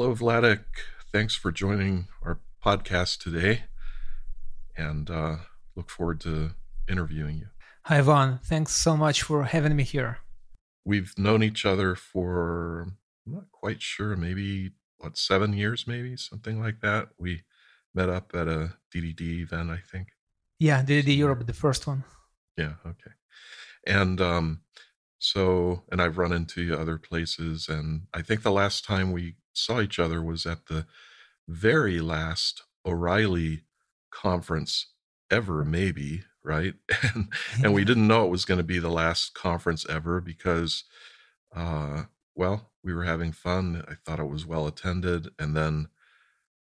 Hello, Vladek. Thanks for joining our podcast today, and uh, look forward to interviewing you. Hi, Vaughn. Thanks so much for having me here. We've known each other for, I'm not quite sure, maybe, what, seven years, maybe, something like that. We met up at a DDD event, I think. Yeah, DDD Europe, the first one. Yeah, okay. And um, so, and I've run into you other places. And I think the last time we saw each other was at the very last O'Reilly conference ever, maybe, right? And, and we didn't know it was going to be the last conference ever because, uh, well, we were having fun. I thought it was well attended. And then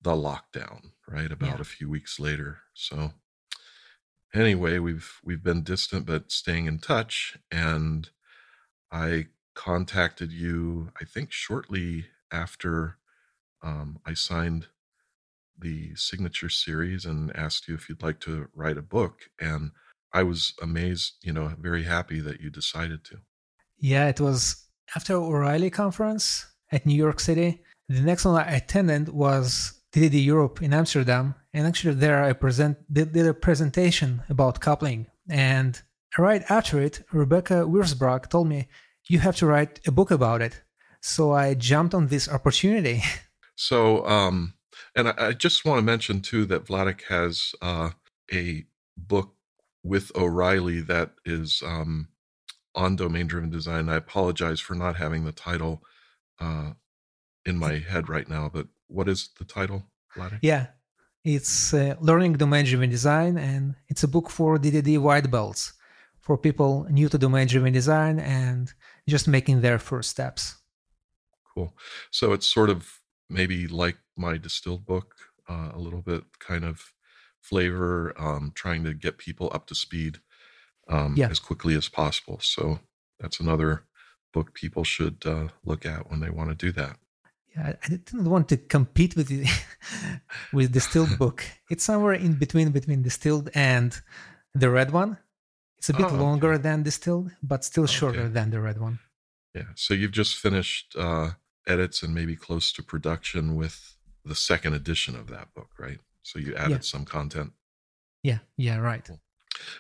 the lockdown, right? About Yeah. a few weeks later. So, anyway, we've we've been distant but staying in touch and I contacted you I think shortly after um, I signed the signature series and asked you if you'd like to write a book and I was amazed, you know, very happy that you decided to. Yeah, it was after O'Reilly conference at New York City. The next one I attended was DDD Europe in Amsterdam, and actually there I present did, did a presentation about coupling. And right after it, Rebecca Wirfs-Brock told me you have to write a book about it. So I jumped on this opportunity. So, um, and I, I just want to mention too that Vladik has uh, a book with O'Reilly that is um, on domain driven design. I apologize for not having the title uh, in my head right now, but what is the title, Vladek? yeah, it's uh, Learning Domain Driven Design, and it's a book for DDD white belts for people new to domain driven design and just making their first steps. Cool. So it's sort of maybe like my distilled book, uh, a little bit kind of flavor, um, trying to get people up to speed um, Yeah. as quickly as possible. So that's another book people should uh, look at when they want to do that. Yeah, I- didn't want to compete with the with distilled book. It's somewhere in between between distilled and the red one. It's a bit Oh, okay. longer than distilled, but still shorter Okay. than the red one. Yeah. So you've just finished uh, edits and maybe close to production with the second edition of that book, right? So you added Yeah. some content. Yeah, yeah, right.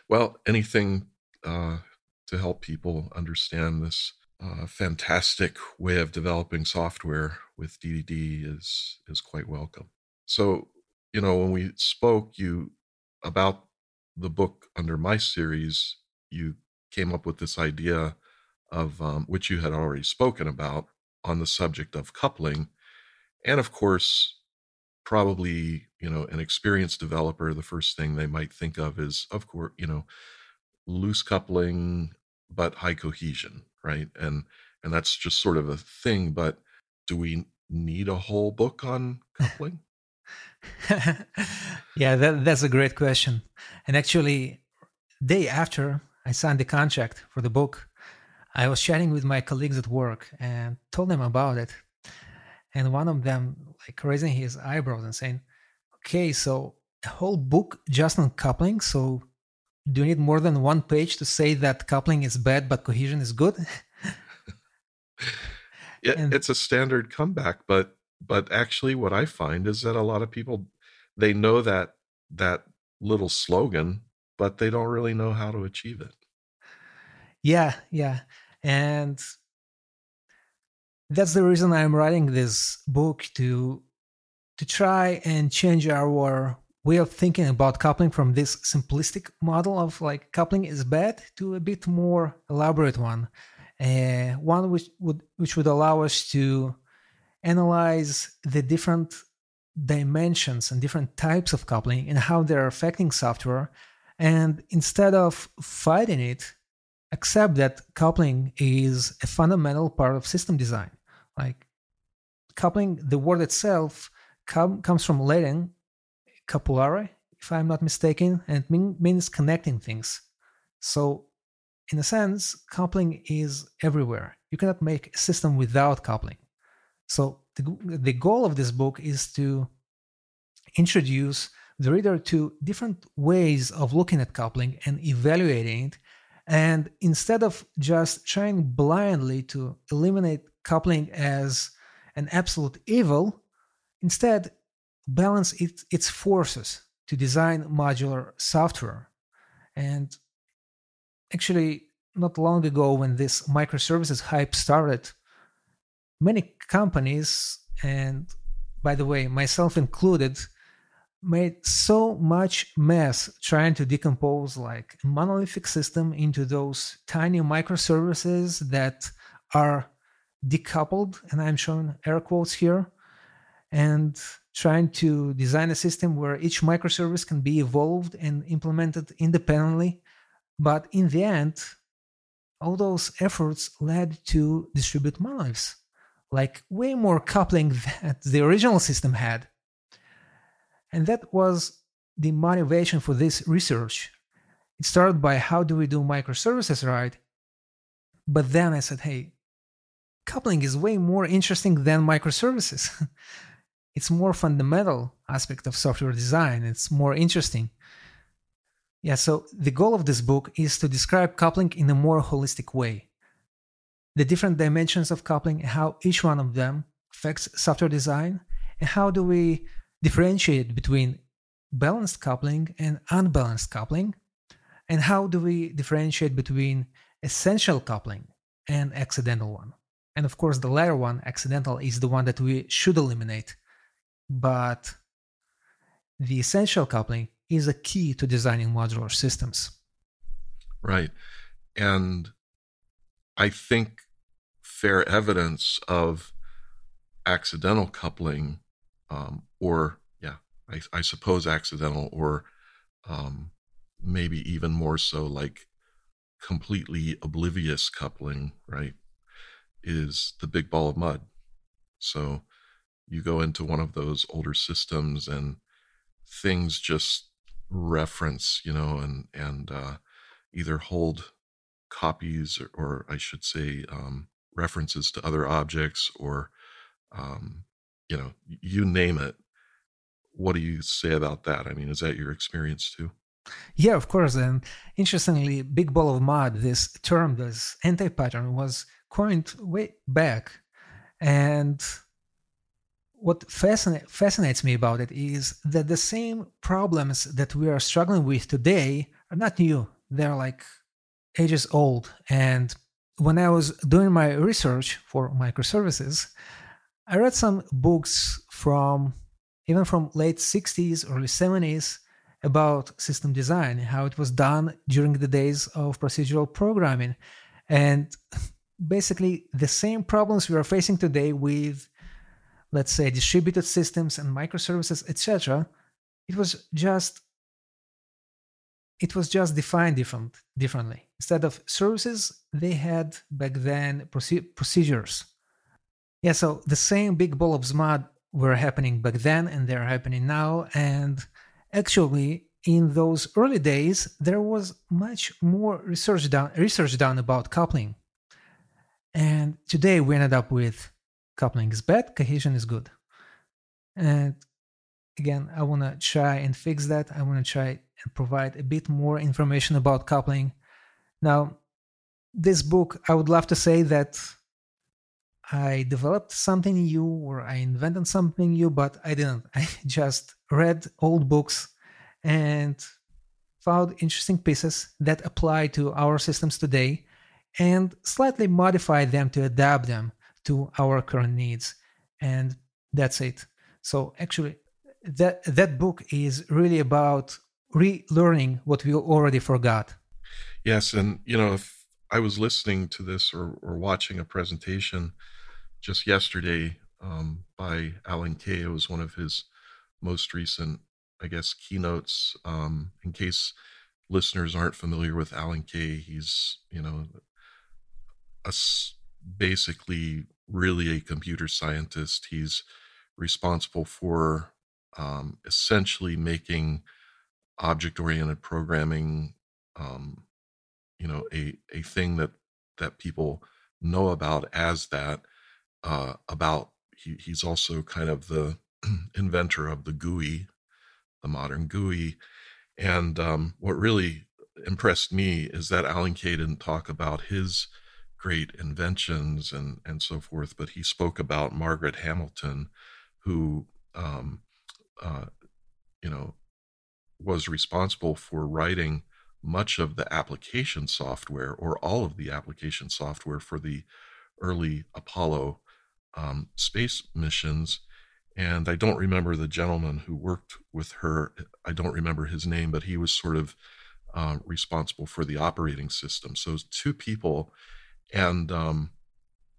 Well, anything uh, to help people understand this uh, fantastic way of developing software with DDD is is quite welcome. So, you know, when we spoke, you about the book under my series, you came up with this idea of um, which you had already spoken about on the subject of coupling, and of course, probably you know an experienced developer the first thing they might think of is of course you know loose coupling but high cohesion right and and that's just sort of a thing but do we need a whole book on coupling yeah, that, that's a great question. And actually, day after I signed the contract for the book, I was chatting with my colleagues at work and told them about it. And one of them, like raising his eyebrows and saying, "Okay, so a whole book just on coupling. So do you need more than one page to say that coupling is bad but cohesion is good?" yeah, And- it's a standard comeback but but actually what i find is that a lot of people they know that that little slogan but they don't really know how to achieve it Yeah, yeah. And that's the reason I'm writing this book to to try and change our way of thinking about coupling from this simplistic model of like coupling is bad to a bit more elaborate one. Uh, one which would which would allow us to analyze the different dimensions and different types of coupling and how they're affecting software and instead of fighting it accept that coupling is a fundamental part of system design. Like coupling, the word itself com- comes from Latin, capulare, if I'm not mistaken, and it mean- means connecting things. So, in a sense, coupling is everywhere. You cannot make a system without coupling. So, the, the goal of this book is to introduce the reader to different ways of looking at coupling and evaluating it and instead of just trying blindly to eliminate coupling as an absolute evil, instead balance it, its forces to design modular software. And actually, not long ago, when this microservices hype started, many companies, and by the way, myself included, made so much mess trying to decompose like a monolithic system into those tiny microservices that are decoupled, and I'm showing air quotes here, and trying to design a system where each microservice can be evolved and implemented independently. But in the end, all those efforts led to distributed monoliths, like way more coupling that the original system had. And that was the motivation for this research. It started by how do we do microservices right? But then I said, hey, coupling is way more interesting than microservices. it's more fundamental aspect of software design. It's more interesting. Yeah, so the goal of this book is to describe coupling in a more holistic way. The different dimensions of coupling how each one of them affects software design, and how do we differentiate between balanced coupling and unbalanced coupling, and how do we differentiate between essential coupling and accidental one. And of course, the latter one, accidental, is the one that we should eliminate. But the essential coupling is a key to designing modular systems. Right. And I think fair evidence of accidental coupling, um, or, yeah, I, I, suppose accidental, or um, maybe even more so like completely oblivious coupling, right? is the big ball of mud. So you go into one of those older systems and things just reference, you know, and and uh, either hold copies or, or I should say um, references to other objects or um, you know you name it. What do you say about that? I mean, is that your experience too? Yeah, of course. And interestingly, big ball of mud, this term, this anti-pattern was coined way back. And what fascina- fascinates me about it is that the same problems that we are struggling with today are not new. They're like ages old. And when I was doing my research for microservices, I read some books from even from late 60s, early 70s about system design, how it was done during the days of procedural programming. And basically the same problems we are facing today with let's say distributed systems and microservices etc it was just it was just defined different differently instead of services they had back then procedures yeah so the same big ball of mud were happening back then and they're happening now and actually in those early days there was much more research done research done about coupling and today we ended up with coupling is bad, cohesion is good. And again, I want to try and fix that. I want to try and provide a bit more information about coupling. Now, this book, I would love to say that I developed something new or I invented something new, but I didn't. I just read old books and found interesting pieces that apply to our systems today and slightly modify them to adapt them to our current needs. And that's it. So actually, that that book is really about relearning what we already forgot. Yes, and you know, if I was listening to this or, or watching a presentation just yesterday um, by Alan Kay, it was one of his most recent, I guess, keynotes. Um, in case listeners aren't familiar with Alan Kay, he's you know a, basically really a computer scientist. He's responsible for um, essentially making object-oriented programming, um, you know, a a thing that that people know about as that. Uh, about he, he's also kind of the inventor of the GUI, the modern GUI, and um, what really impressed me is that Alan Kay didn't talk about his great inventions and and so forth. But he spoke about Margaret Hamilton, who um, uh, you know, was responsible for writing much of the application software or all of the application software for the early Apollo um, space missions. And I don't remember the gentleman who worked with her. I don't remember his name, but he was sort of uh, responsible for the operating system. So two people, and um,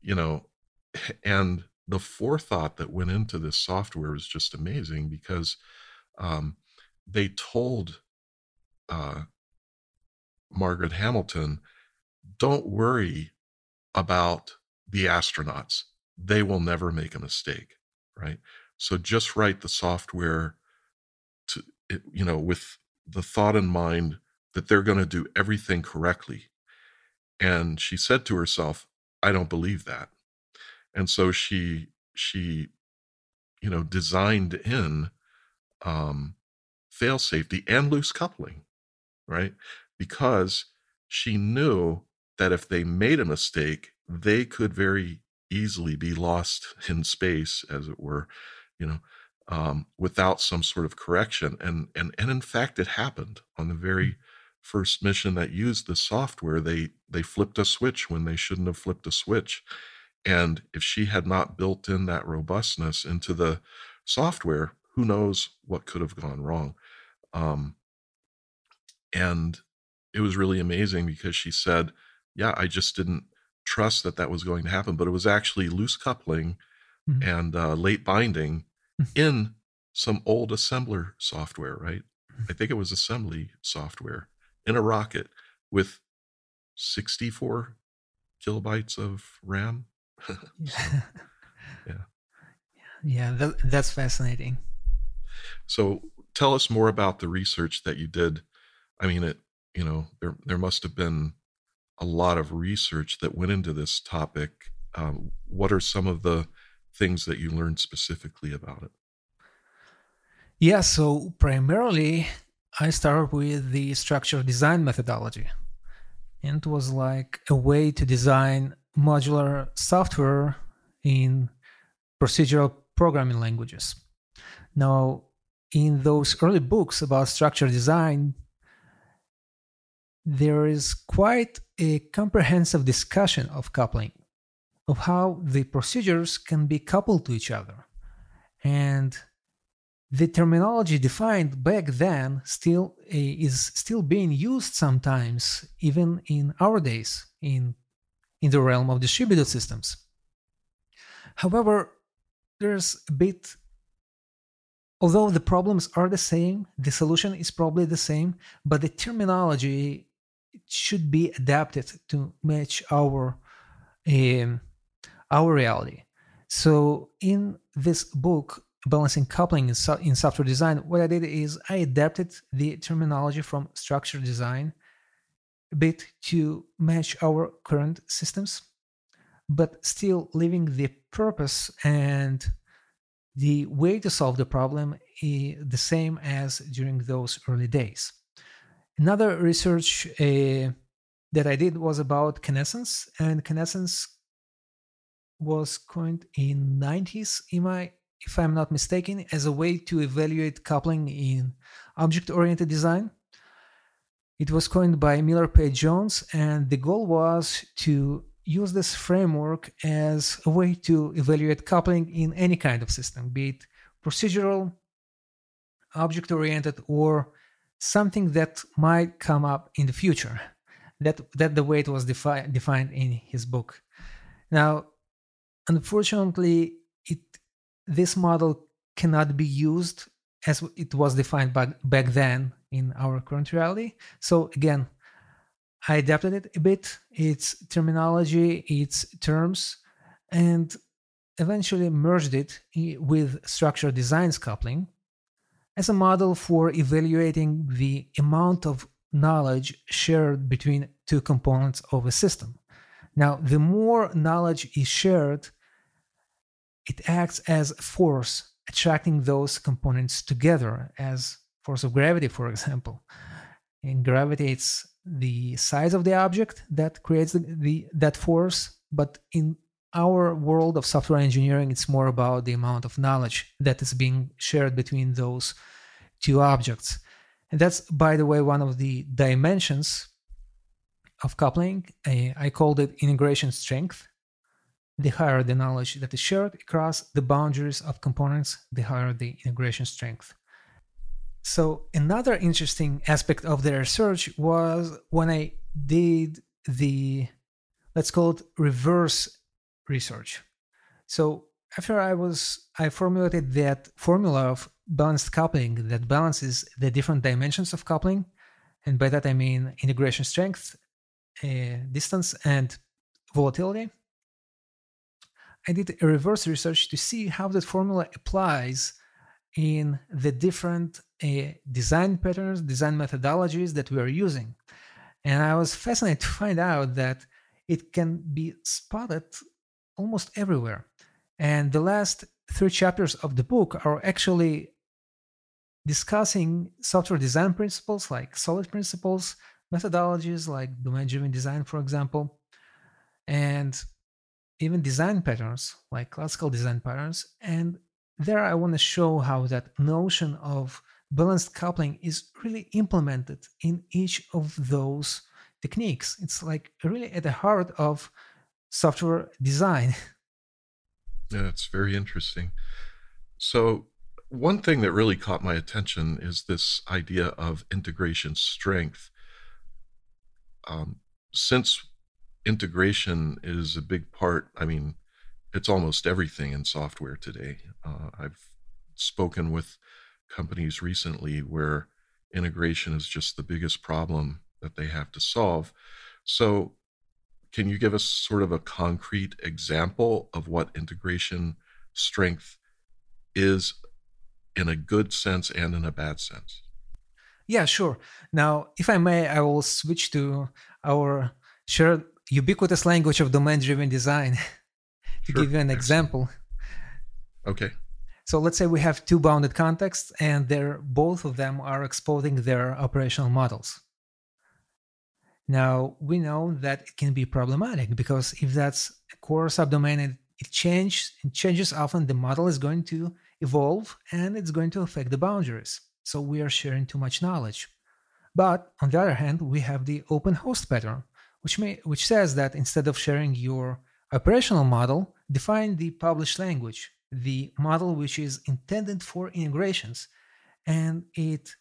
you know, and the forethought that went into this software was just amazing because um, they told uh, Margaret Hamilton, "Don't worry about the astronauts; they will never make a mistake." Right. So just write the software to you know with the thought in mind that they're going to do everything correctly. And she said to herself, I don't believe that. And so she, she, you know, designed in um, fail safety and loose coupling, right? Because she knew that if they made a mistake, they could very easily be lost in space, as it were, you know, um, without some sort of correction. And and and in fact, it happened on the very first mission that used the software, they they flipped a switch when they shouldn't have flipped a switch. And if she had not built in that robustness into the software, who knows what could have gone wrong. Um, and it was really amazing because she said, "Yeah, I just didn't trust that that was going to happen, but it was actually loose coupling mm-hmm. and uh, late binding mm-hmm. in some old assembler software, right? Mm-hmm. I think it was assembly software in a rocket with 64 kilobytes of RAM. so, yeah. Yeah, that, that's fascinating. So tell us more about the research that you did. I mean, it, you know, there, there must have been a lot of research that went into this topic. Um, what are some of the things that you learned specifically about it? Yeah, so primarily I started with the structure design methodology. And it was like a way to design modular software in procedural programming languages. Now, in those early books about structure design, there is quite a comprehensive discussion of coupling, of how the procedures can be coupled to each other. And the terminology defined back then still uh, is still being used sometimes even in our days in in the realm of distributed systems however there's a bit although the problems are the same the solution is probably the same but the terminology should be adapted to match our um, our reality so in this book balancing coupling in, so- in software design, what I did is I adapted the terminology from structure design a bit to match our current systems, but still leaving the purpose and the way to solve the problem the same as during those early days. Another research uh, that I did was about Connascence, and Connascence was coined in 90s in my if I'm not mistaken, as a way to evaluate coupling in object oriented design. It was coined by Meilir Page-Jones, and the goal was to use this framework as a way to evaluate coupling in any kind of system, be it procedural, object oriented, or something that might come up in the future. That, that the way it was defi- defined in his book. Now, unfortunately, it this model cannot be used as it was defined back, back then in our current reality. So again, I adapted it a bit, its terminology, its terms, and eventually merged it with structure designs coupling as a model for evaluating the amount of knowledge shared between two components of a system. Now, the more knowledge is shared, it acts as a force attracting those components together as force of gravity for example and gravity it's the size of the object that creates the, the that force but in our world of software engineering, it's more about the amount of knowledge that is being shared between those two objects. And that's, by the way, one of the dimensions of coupling. I called it integration strength. The higher the knowledge that is shared across the boundaries of components, the higher the integration strength. So, another interesting aspect of the research was when I did the, let's call it reverse research. So, after I was, I formulated that formula of balanced coupling that balances the different dimensions of coupling. And by that I mean integration strength, uh, distance, and volatility. I did a reverse research to see how that formula applies in the different uh, design patterns, design methodologies that we are using. And I was fascinated to find out that it can be spotted almost everywhere. And the last three chapters of the book are actually discussing software design principles like solid principles, methodologies like domain driven design, for example, and even design patterns like classical design patterns. And there I want to show how that notion of balanced coupling is really implemented in each of those techniques. It's like really at the heart of software design. Yeah, it's very interesting. So, one thing that really caught my attention is this idea of integration strength. Um, since integration is a big part, I mean, it's almost everything in software today. Uh, I've spoken with companies recently where integration is just the biggest problem that they have to solve. So, can you give us sort of a concrete example of what integration strength is in a good sense and in a bad sense? Yeah, sure. Now, if I may, I will switch to our shared ubiquitous language of domain driven design to sure. give you an example. Okay. So let's say we have two bounded contexts and they're both of them are exposing their operational models. Now we know that it can be problematic because if that's a core subdomain and it changes, changes often, the model is going to evolve and it's going to affect the boundaries. So we are sharing too much knowledge. But on the other hand, we have the open host pattern, which may which says that instead of sharing your operational model, define the published language, the model which is intended for integrations, and it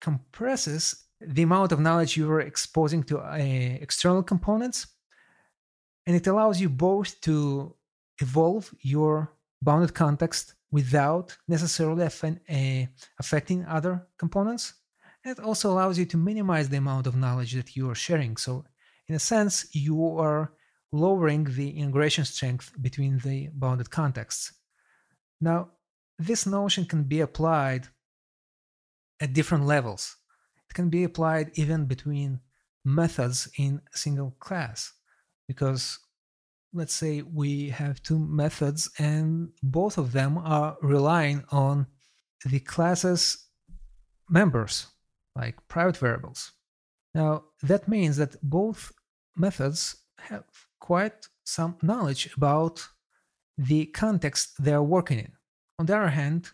compresses the amount of knowledge you are exposing to uh, external components and it allows you both to evolve your bounded context without necessarily uh, affecting other components. And it also allows you to minimize the amount of knowledge that you are sharing. So in a sense you are lowering the integration strength between the bounded contexts. Now this notion can be applied at different levels it can be applied even between methods in a single class. Because let's say we have two methods and both of them are relying on the class's members like private variables. Now that means that both methods have quite some knowledge about the context they are working in. On the other hand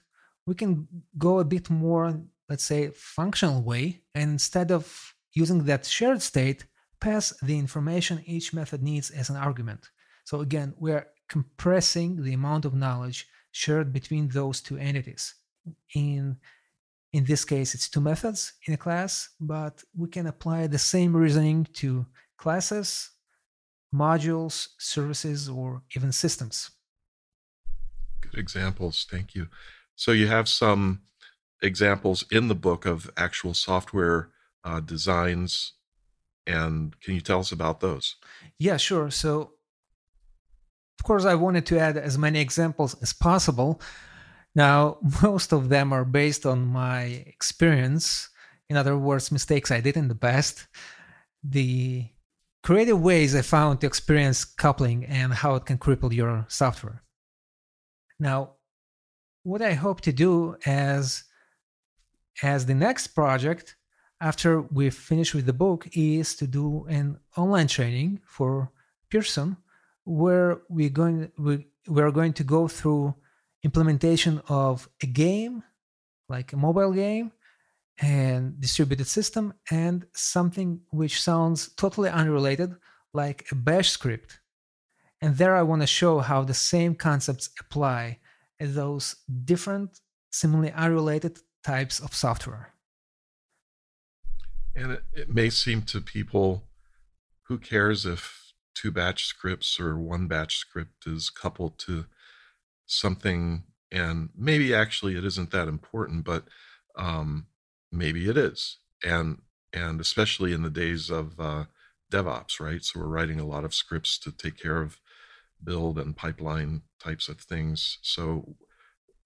we can go a bit more let's say, functional way, and instead of using that shared state, pass the information each method needs as an argument. So again, we're compressing the amount of knowledge shared between those two entities. In in this case, it's two methods in a class, but we can apply the same reasoning to classes, modules, services, or even systems. Good examples. Thank you. So you have some examples in the book of actual software uh, designs. And can you tell us about those? Yeah, sure. So, of course, I wanted to add as many examples as possible. Now, most of them are based on my experience. In other words, mistakes I did in the past. The creative ways I found to experience coupling and how it can cripple your software. Now, what I hope to do as as the next project after we finish with the book is to do an online training for Pearson where we're going we, we're going to go through implementation of a game like a mobile game and distributed system and something which sounds totally unrelated like a bash script. And there i want to show how the same concepts apply as those different seemingly unrelated types of software. And it, it may seem to people who cares if two batch scripts or one batch script is coupled to something? And maybe actually it isn't that important but um, maybe it is. And and especially in the days of uh, devops right? So we're writing a lot of scripts to take care of build and pipeline types of things. So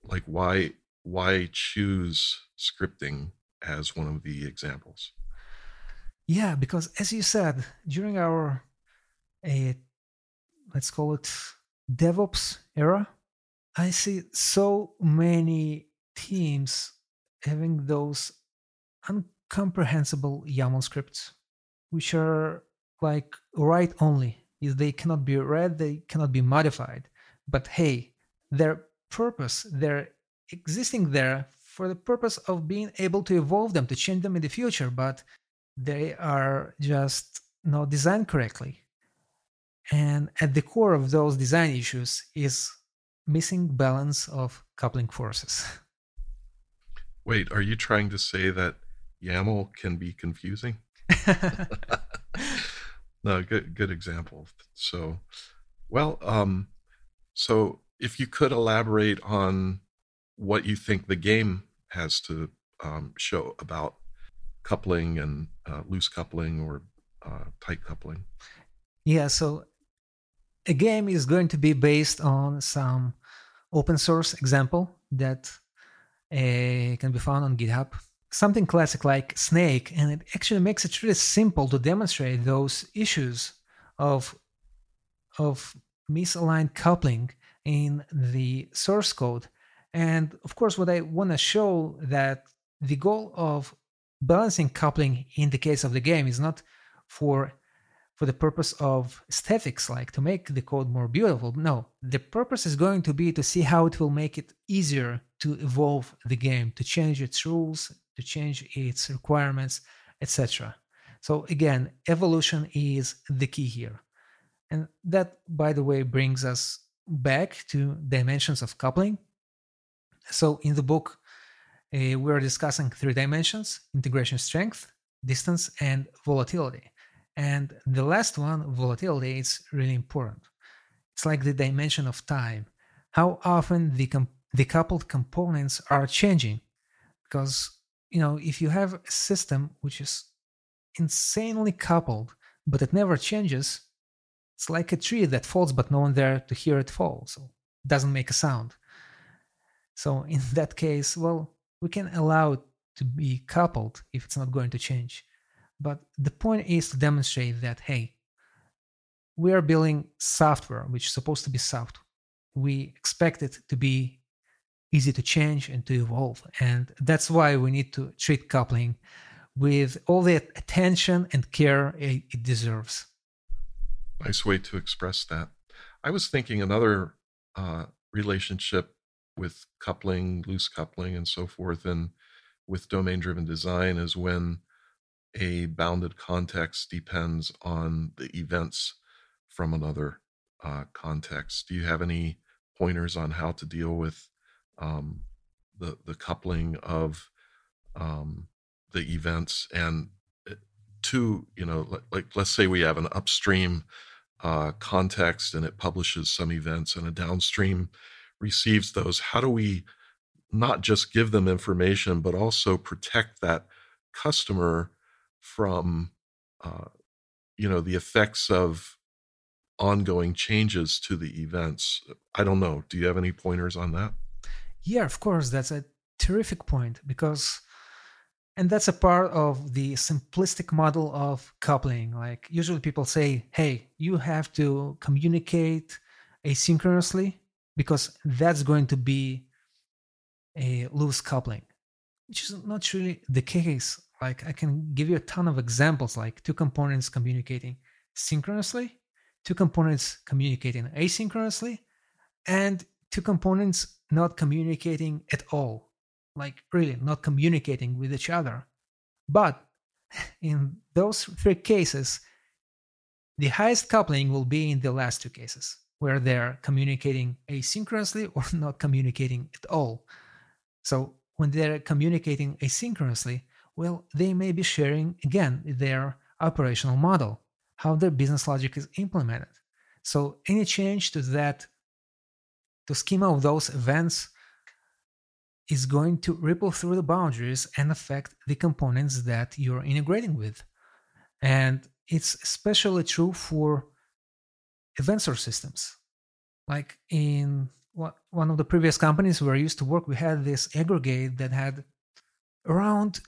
like why why choose scripting as one of the examples yeah because as you said during our uh, let's call it devops era i see so many teams having those uncomprehensible YAML scripts, which are like write only. They cannot be read, they cannot be modified. But hey, their purpose, they're existing there for the purpose of being able to evolve them, to change them in the future, but they are just not designed correctly. And at the core of those design issues is missing balance of coupling forces. Wait, are you trying to say that YAML can be confusing? no, good good example. So, well, um, so if you could elaborate on what you think the game has to um, show about coupling and uh, loose coupling or uh, tight coupling. Yeah, so a game is going to be based on some open source example that uh, can be found on GitHub. Something classic like Snake, and it actually makes it really simple to demonstrate those issues of of misaligned coupling in the source code. And of course, what I want to show that the goal of balancing coupling in the case of the game is not for for the purpose of aesthetics, like to make the code more beautiful. No, the purpose is going to be to see how it will make it easier to evolve the game, to change its rules, to change its requirements, etc. So again, evolution is the key here. And that, by the way, brings us back to dimensions of coupling. So in the book, uh, we're discussing three dimensions integration strength, distance, and volatility. And the last one, volatility, is really important. It's like the dimension of time. How often the, com- the coupled components are changing. Because, you know, if you have a system which is insanely coupled, but it never changes, it's like a tree that falls, but no one there to hear it fall. So it doesn't make a sound. So in that case, well, we can allow it to be coupled if it's not going to change. But the point is to demonstrate that, hey, we are building software which is supposed to be soft. We expect it to be easy to change and to evolve. And that's why we need to treat coupling with all the attention and care it deserves. Nice way to express that. I was thinking another uh, relationship with coupling, loose coupling, and so forth, and with domain driven design is when a bounded context depends on the events from another uh, context. Do you have any pointers on how to deal with um, the the coupling of um, the events and uh, to you know like, like, let's say we have an upstream uh, context and it publishes some events and a downstream receives those. How do we not just give them information but also protect that customer from uh, you know the effects of ongoing changes to the events? I don't know. Do you have any pointers on that? Yeah of course. That's a terrific point because and that's a part of the simplistic model of coupling. Like usually people say hey you have to communicate asynchronously because that's going to be a loose coupling which is not really the case. Like I can give you a ton of examples, like two components communicating synchronously two components communicating asynchronously and two components not communicating at all, like really not communicating with each other. But in those three cases, the highest coupling will be in the last two cases, where they're communicating asynchronously or not communicating at all. So when they're communicating asynchronously, well, they may be sharing again their operational model, how their business logic is implemented. So any change to that, to schema of those events is going to ripple through the boundaries and affect the components that you're integrating with. And it's especially true for event source systems. Like in one of the previous companies where I used to work, we had this aggregate that had around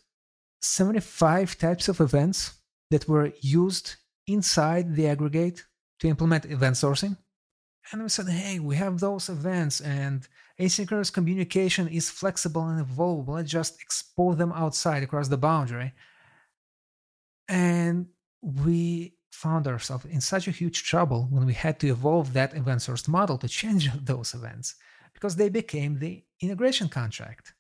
75 types of events that were used inside the aggregate to implement event sourcing. And we said, hey, we have those events and asynchronous communication is flexible and evolvable. Let's just expose them outside across the boundary. And we found ourselves in such a huge trouble when we had to evolve that event sourced model to change those events because they became the integration contract.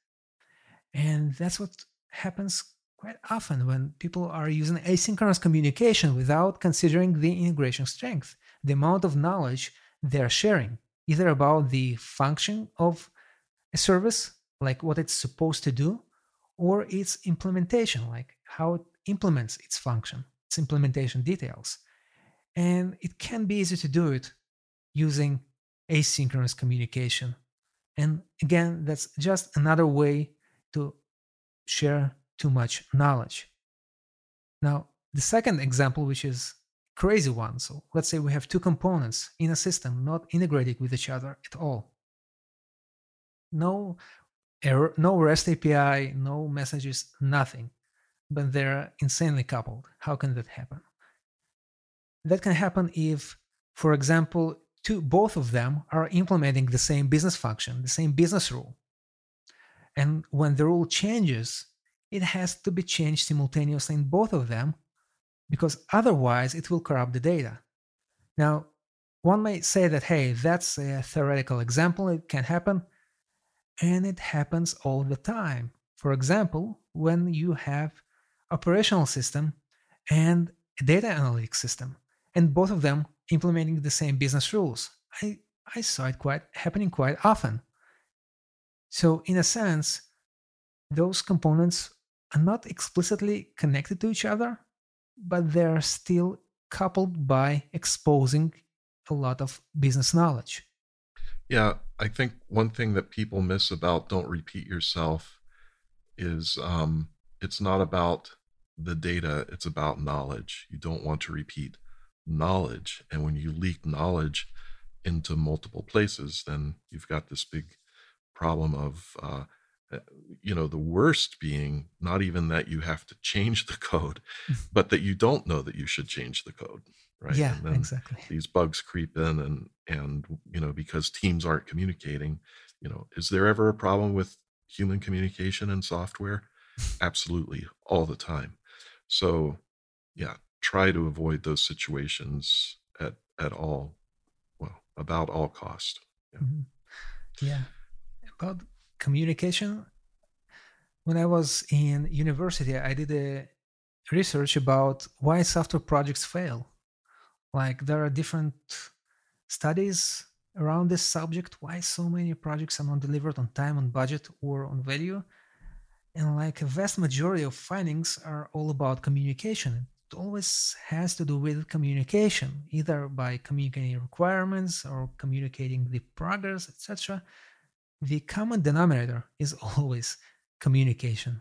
And that's what happens quite often when people are using asynchronous communication without considering the integration strength, the amount of knowledge they're sharing, either about the function of a service, like what it's supposed to do, or its implementation, like how it implements its function, its implementation details. And it can be easy to do it using asynchronous communication. And again, that's just another way to share too much knowledge. Now, the second example, which is crazy one. So let's say we have two components in a system not integrated with each other at all. No error, no REST API, no messages, nothing. But they're insanely coupled. How can that happen? That can happen if, for example, two both of them are implementing the same business function, the same business rule. And when the rule changes, it has to be changed simultaneously in both of them because otherwise it will corrupt the data. Now, one may say that, hey, that's a theoretical example, it can happen, and it happens all the time. For example, when you have operational system and data analytics system, and both of them implementing the same business rules. I, I saw it quite happening quite often. So in a sense, those components are not explicitly connected to each other, but they're still coupled by exposing a lot of business knowledge. Yeah, I think one thing that people miss about don't repeat yourself is um, it's not about the data, it's about knowledge. You don't want to repeat knowledge. And when you leak knowledge into multiple places, then you've got this big problem of uh, uh, you know the worst being not even that you have to change the code but that you don't know that you should change the code right yeah exactly these bugs creep in and and you know because teams aren't communicating you know is there ever a problem with human communication and software absolutely all the time. So yeah try to avoid those situations at at all well about all cost. Yeah, mm-hmm. yeah. about communication when i was in university i did a research about why software projects fail. Like there are different studies around this subject why so many projects are not delivered on time on budget or on value and like a vast majority of findings are all about communication it always has to do with communication either by communicating requirements or communicating the progress etc the common denominator is always communication.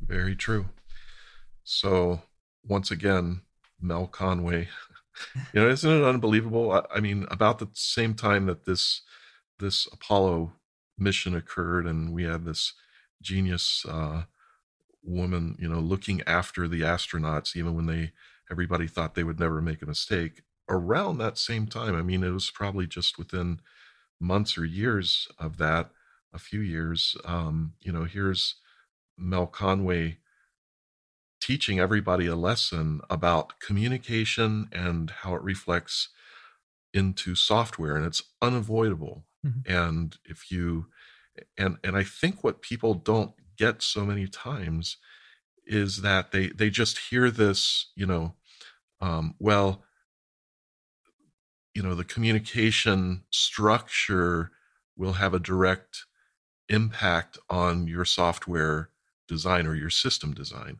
Very true. So, once again, Mel Conway, you know, isn't it unbelievable? I, I mean, about the same time that this this Apollo mission occurred, and we had this genius uh, woman, you know, looking after the astronauts, even when they everybody thought they would never make a mistake. Around that same time, I mean, it was probably just within months or years of that, a few years, um, you know, here's Mel Conway teaching everybody a lesson about communication and how it reflects into software and it's unavoidable mm-hmm. and if you and and i think what people don't get so many times is that they they just hear this you know um, well you know the communication structure will have a direct impact on your software design or your system design.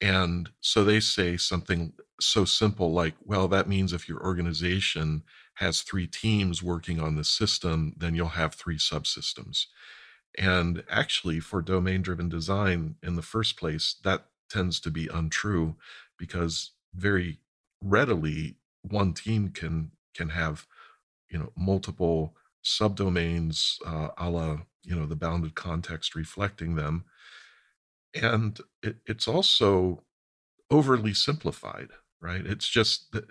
And so they say something so simple like well that means if your organization has three teams working on the system then you'll have three subsystems. And actually, for domain driven design in the first place, that tends to be untrue because very readily one team can can have you know multiple subdomains uh, a la you know the bounded context reflecting them. And it, it's also overly simplified right? It's just that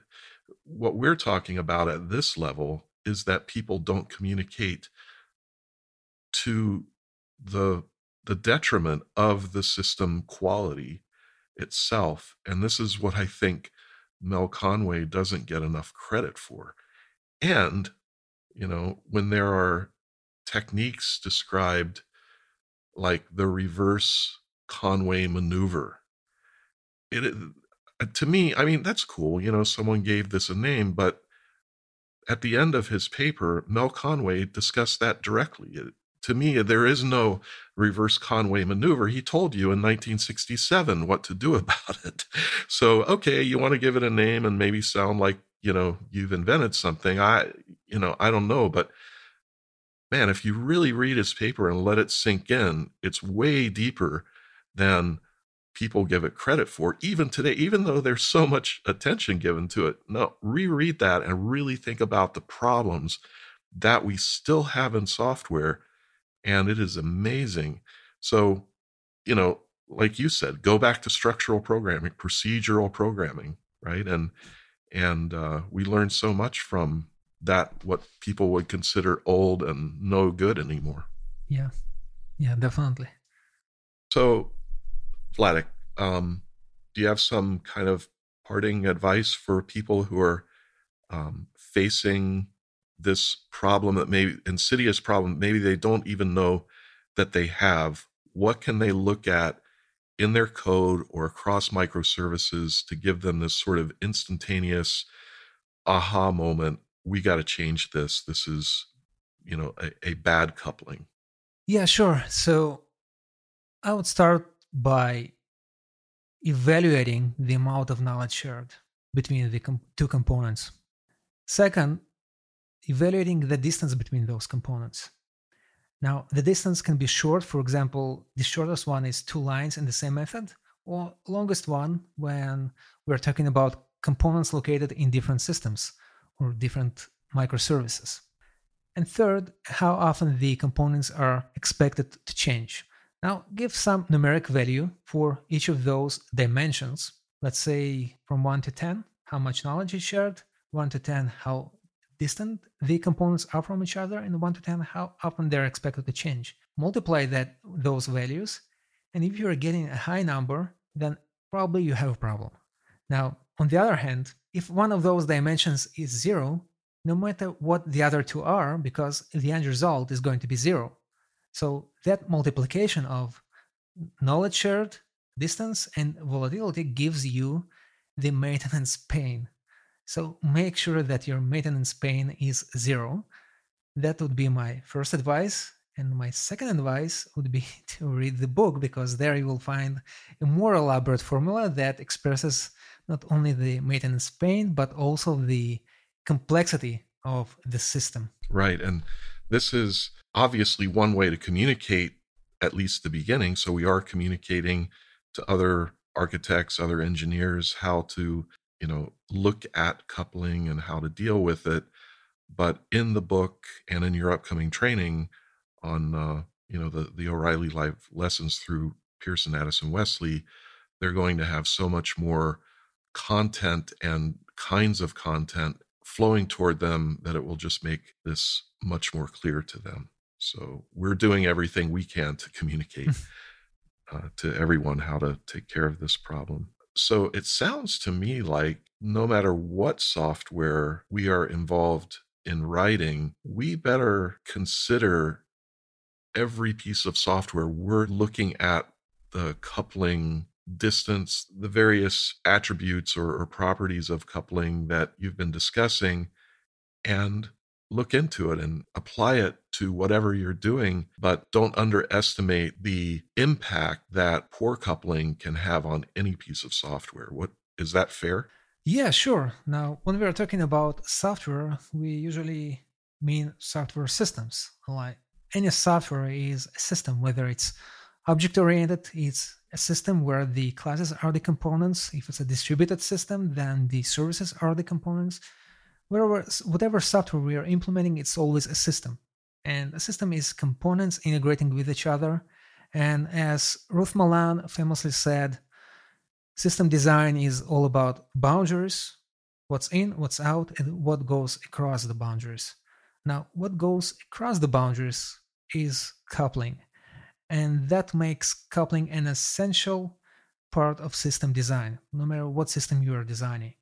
what we're talking about at this level is that people don't communicate to the the detriment of the system quality itself. And this is what I think Mel Conway doesn't get enough credit for. And, you know, when there are techniques described like the reverse Conway maneuver, it, Uh, to me, I mean, that's cool. You know, someone gave this a name, but at the end of his paper, Mel Conway discussed that directly. It, to me, uh, there is no reverse Conway maneuver. He told you in 1967 what to do about it. So, okay, you want to give it a name and maybe sound like, you know, you've invented something. I, you know, I don't know, but man, if you really read his paper and let it sink in, it's way deeper than people give it credit for, even today, even though there's so much attention given to it. No, reread that and really think about the problems that we still have in software and it is amazing. So, you know, like you said, go back to structural programming, procedural programming, right? And and uh, we learned so much from that what people would consider old and no good anymore. Yeah, yeah, definitely. So, Vladek, um, do you have some kind of parting advice for people who are um, facing this problem that maybe insidious problem maybe they don't even know that they have? What can they look at in their code or across microservices to give them this sort of instantaneous aha moment we got to change this. This is you know a, a bad coupling yeah sure. So i would start by evaluating the amount of knowledge shared between the com- two components second evaluating the distance between those components. Now, the distance can be short. For example, the shortest one is two lines in the same method, or longest one when we're talking about components located in different systems or different microservices. And third, how often the components are expected to change. Now, give some numeric value for each of those dimensions. Let's say from 1 to 10, how much knowledge is shared, 1 to 10, how distant the components are from each other, and 1 to 10, how often they're expected to change. Multiply that those values, and if you're getting a high number, then probably you have a problem. Now, on the other hand, if one of those dimensions is zero, no matter what the other two are, because the end result is going to be zero. So that multiplication of knowledge shared, distance, and volatility gives you the maintenance pain so make sure that your maintenance pain is zero. That would be my first advice. And my second advice would be to read the book because there you will find a more elaborate formula that expresses not only the maintenance pain, but also the complexity of the system. Right. And this is obviously one way to communicate, at least the beginning. So we are communicating to other architects, other engineers, how to you know look at coupling and how to deal with it but in the book and in your upcoming training on uh, you know the the O'Reilly live lessons through Pearson Addison Wesley they're going to have so much more content and kinds of content flowing toward them that it will just make this much more clear to them so we're doing everything we can to communicate uh, to everyone how to take care of this problem. So it sounds to me like no matter what software we are involved in writing, we better consider every piece of software we're looking at the coupling distance, the various attributes or, or, properties of coupling that you've been discussing, and look into it and apply it to whatever you're doing. But don't underestimate the impact that poor coupling can have on any piece of software. What is that fair? Yeah, sure. Now, when we are talking about software, we usually mean software systems. Like any software is a system, whether it's object oriented, it's a system where the classes are the components. If it's a distributed system, then the services are the components. Whatever, whatever software we are implementing, it's always a system. And a system is components integrating with each other. And as Ruth Malan famously said, System design is all about boundaries, what's in, what's out, and what goes across the boundaries. Now, what goes across the boundaries is coupling, and that makes coupling an essential part of system design, no matter what system you are designing.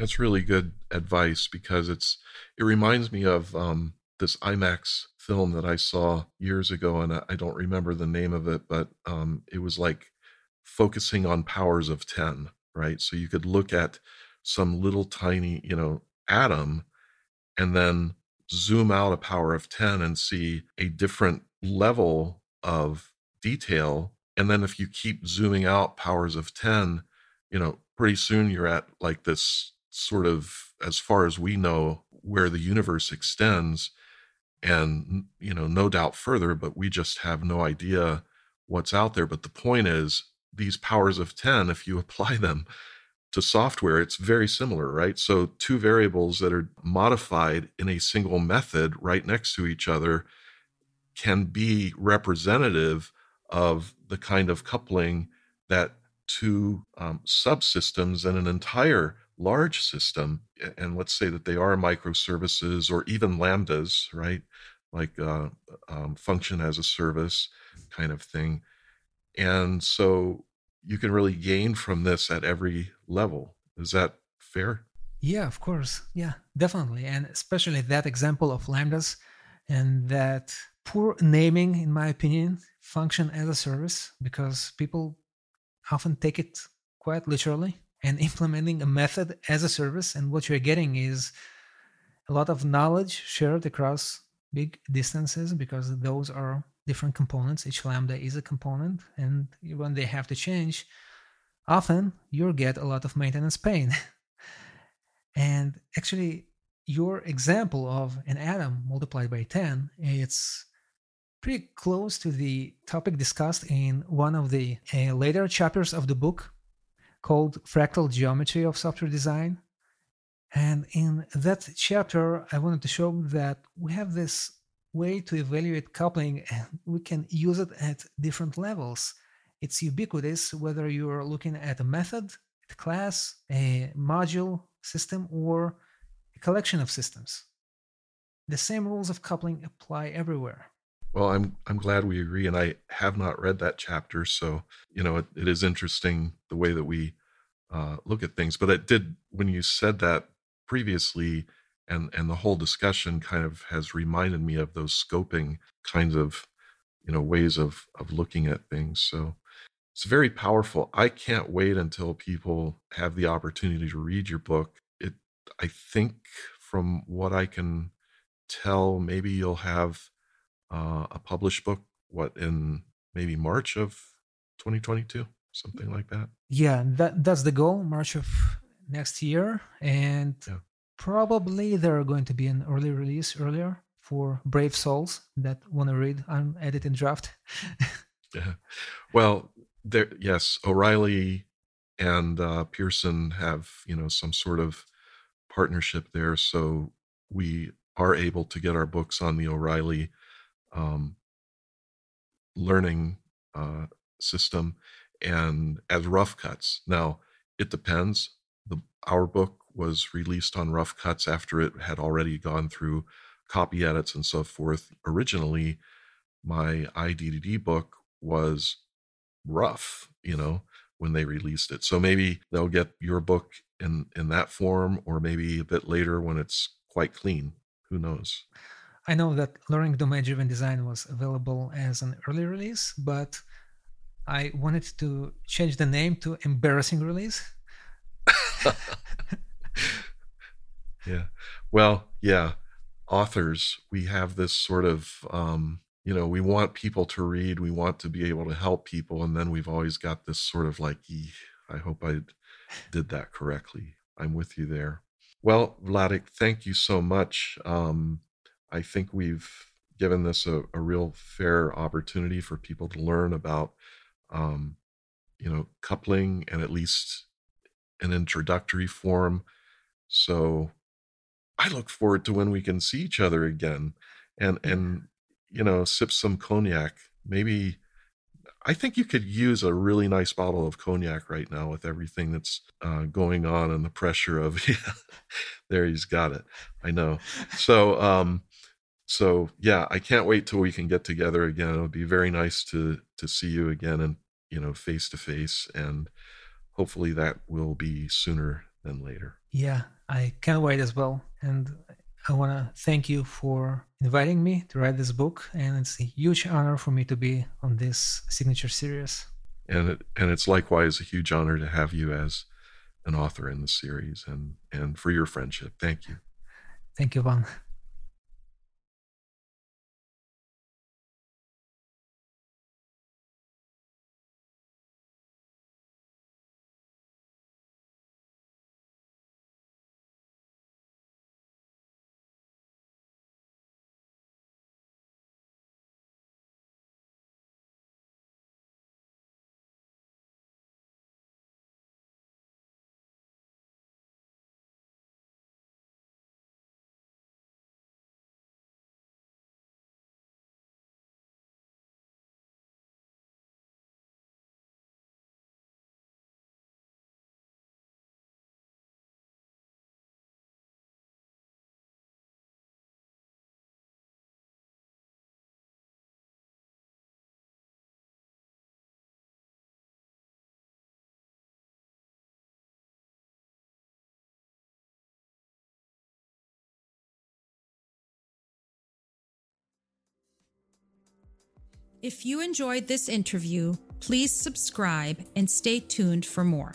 That's really good advice because it's it reminds me of um, this IMAX film that I saw years ago, and I don't remember the name of it, but um, it was like focusing on powers of 10, right? So you could look at some little tiny, you know, atom and then zoom out a power of 10 and see a different level of detail. And then if you keep zooming out powers of 10, you know, pretty soon you're at like this sort of, as far as we know, where the universe extends and, you know, no doubt further, but we just have no idea what's out there. But the point is, these powers of 10, if you apply them to software, it's very similar, right? So, two variables that are modified in a single method right next to each other can be representative of the kind of coupling that two um, subsystems and an entire large system, and let's say that they are microservices or even lambdas, right? Like uh, um, function as a service kind of thing and so you can really gain from this at every level. Is that fair? Yeah, of course. Yeah, definitely. And especially that example of lambdas and that poor naming, in my opinion, function as a service because people often take it quite literally and implementing a method as a service. And what you're getting is a lot of knowledge shared across big distances because those are different components. Each lambda is a component, and when they have to change, often you'll get a lot of maintenance pain. and actually, your example of an atom multiplied by 10, it's pretty close to the topic discussed in one of the uh, later chapters of the book called Fractal Geometry of Software Design. And in that chapter, I wanted to show that we have this way to evaluate coupling and we can use it at different levels. It's ubiquitous whether you're looking at a method, a class, a module system, or a collection of systems. The same rules of coupling apply everywhere. Well, I'm I'm glad we agree, and I have not read that chapter, so you know it, it is interesting the way that we uh, look at things. But it did when you said that previously and and the whole discussion kind of has reminded me of those scoping kinds of you know ways of of looking at things. So it's very powerful. I can't wait until people have the opportunity to read your book. It i think from what i can tell maybe you'll have uh, a published book what in maybe march of 2022 something like that yeah that that's the goal march of next year and yeah probably there are going to be an early release earlier for brave souls that want to read unedited draft. yeah. Well, there, yes, O'Reilly and uh, Pearson have you know some sort of partnership there, so we are able to get our books on the O'Reilly um, learning uh, system and as rough cuts. Now it depends. The our book was released on rough cuts after it had already gone through copy edits and so forth. Originally, my iDDD book was rough, you know, when they released it. So maybe they'll get your book in in that form, or maybe a bit later when it's quite clean. Who knows? I know that Learning Domain Driven Design was available as an early release, but I wanted to change the name to Embarrassing Release. yeah. Well, yeah. Authors, we have this sort of, um, you know, we want people to read, we want to be able to help people. And then we've always got this sort of like, I hope I did that correctly. I'm with you there. Well, Vladek, thank you so much. Um, I think we've given this a, a, real fair opportunity for people to learn about, um, you know, coupling and at least an introductory form. So I look forward to when we can see each other again and, and, you know, sip some cognac. Maybe I think you could use a really nice bottle of cognac right now with everything that's uh, going on and the pressure of, yeah, there he's got it. I know. So, um, so yeah, I can't wait till we can get together again. It would be very nice to to see you again and you know face to face, and hopefully that will be sooner than later. Yeah, I can't wait as well, and I want to thank you for inviting me to write this book, and it's a huge honor for me to be on this signature series. And it, and it's likewise a huge honor to have you as an author in the series, and and for your friendship. Thank you. Thank you, Vaughn. If you enjoyed this interview, please subscribe and stay tuned for more.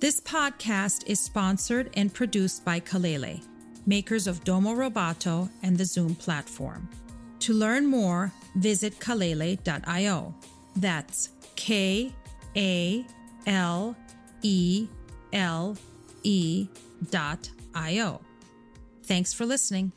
This podcast is sponsored and produced by Kalele, makers of Domo Roboto and the XOOM platform. To learn more, visit kalele.io. That's K A L E L E dot I O. Thanks for listening.